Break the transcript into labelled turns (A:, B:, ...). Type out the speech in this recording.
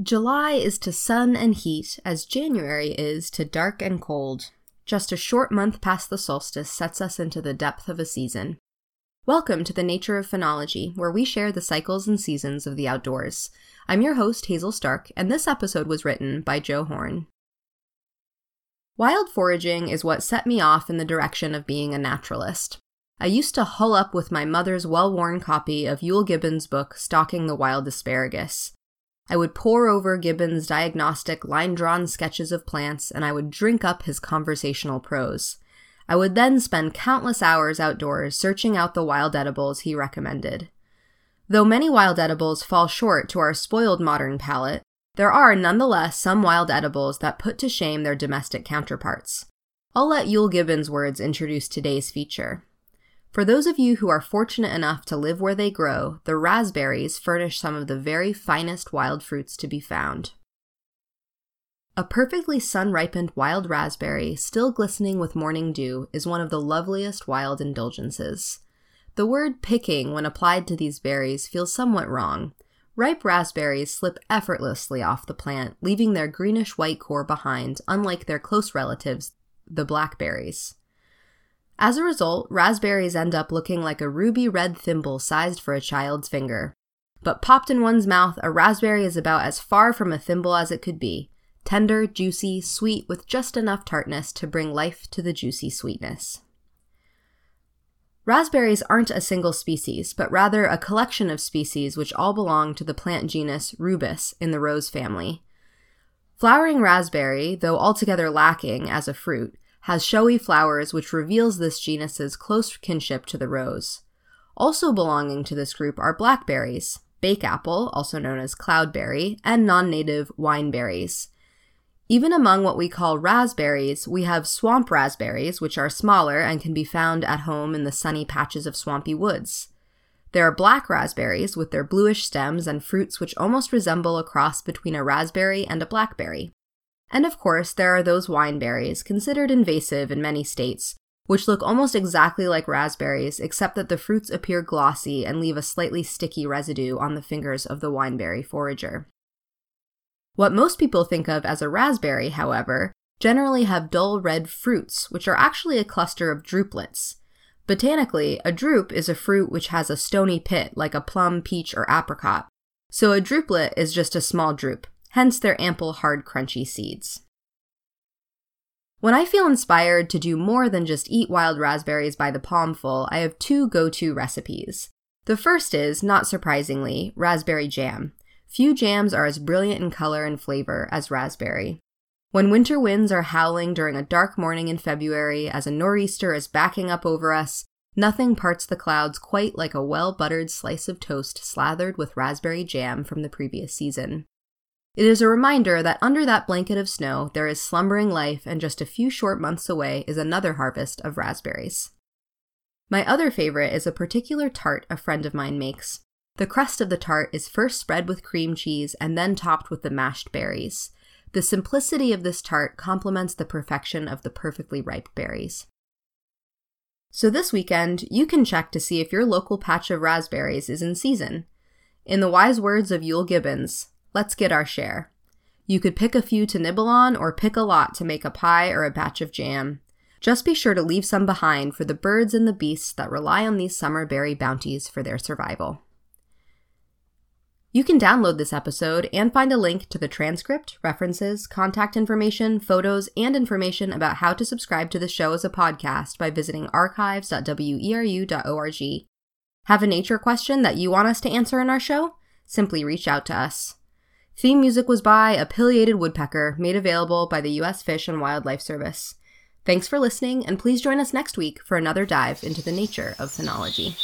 A: July is to sun and heat as January is to dark and cold. Just a short month past the solstice sets us into the depth of a season. Welcome to the Nature of Phenology, where we share the cycles and seasons of the outdoors. I'm your host, Hazel Stark, and this episode was written by Joe Horn. Wild foraging is what set me off in the direction of being a naturalist. I used to hull up with my mother's well worn copy of Euell Gibbons' book, Stalking the Wild Asparagus. I would pore over Gibbons' diagnostic, line drawn sketches of plants, and I would drink up his conversational prose. I would then spend countless hours outdoors searching out the wild edibles he recommended. Though many wild edibles fall short to our spoiled modern palate, there are nonetheless some wild edibles that put to shame their domestic counterparts. I'll let Euell Gibbons' words introduce today's feature. For those of you who are fortunate enough to live where they grow, the raspberries furnish some of the very finest wild fruits to be found. A perfectly sun ripened wild raspberry, still glistening with morning dew, is one of the loveliest wild indulgences. The word picking, when applied to these berries, feels somewhat wrong. Ripe raspberries slip effortlessly off the plant, leaving their greenish white core behind, unlike their close relatives, the blackberries. As a result, raspberries end up looking like a ruby red thimble sized for a child's finger. But popped in one's mouth, a raspberry is about as far from a thimble as it could be tender, juicy, sweet, with just enough tartness to bring life to the juicy sweetness. Raspberries aren't a single species, but rather a collection of species which all belong to the plant genus Rubus in the rose family. Flowering raspberry, though altogether lacking as a fruit, has showy flowers which reveals this genus's close kinship to the rose. Also belonging to this group are blackberries, bakeapple, also known as cloudberry, and non-native wineberries. Even among what we call raspberries, we have swamp raspberries, which are smaller and can be found at home in the sunny patches of swampy woods. There are black raspberries with their bluish stems and fruits which almost resemble a cross between a raspberry and a blackberry. And of course, there are those wineberries, considered invasive in many states, which look almost exactly like raspberries, except that the fruits appear glossy and leave a slightly sticky residue on the fingers of the wineberry forager. What most people think of as a raspberry, however, generally have dull red fruits, which are actually a cluster of drupelets. Botanically, a drupe is a fruit which has a stony pit, like a plum, peach, or apricot. So a druplet is just a small drupe, hence their ample, hard, crunchy seeds. When I feel inspired to do more than just eat wild raspberries by the palmful, I have two go to recipes. The first is, not surprisingly, raspberry jam. Few jams are as brilliant in color and flavor as raspberry. When winter winds are howling during a dark morning in February as a nor'easter is backing up over us, nothing parts the clouds quite like a well buttered slice of toast slathered with raspberry jam from the previous season. It is a reminder that under that blanket of snow there is slumbering life, and just a few short months away is another harvest of raspberries. My other favorite is a particular tart a friend of mine makes. The crust of the tart is first spread with cream cheese and then topped with the mashed berries. The simplicity of this tart complements the perfection of the perfectly ripe berries. So this weekend, you can check to see if your local patch of raspberries is in season. In the wise words of Euell Gibbons, Let's get our share. You could pick a few to nibble on or pick a lot to make a pie or a batch of jam. Just be sure to leave some behind for the birds and the beasts that rely on these summer berry bounties for their survival. You can download this episode and find a link to the transcript, references, contact information, photos, and information about how to subscribe to the show as a podcast by visiting archives.weru.org. Have a nature question that you want us to answer in our show? Simply reach out to us. Theme music was by a pileated woodpecker, made available by the U.S. Fish and Wildlife Service. Thanks for listening, and please join us next week for another dive into the nature of phenology.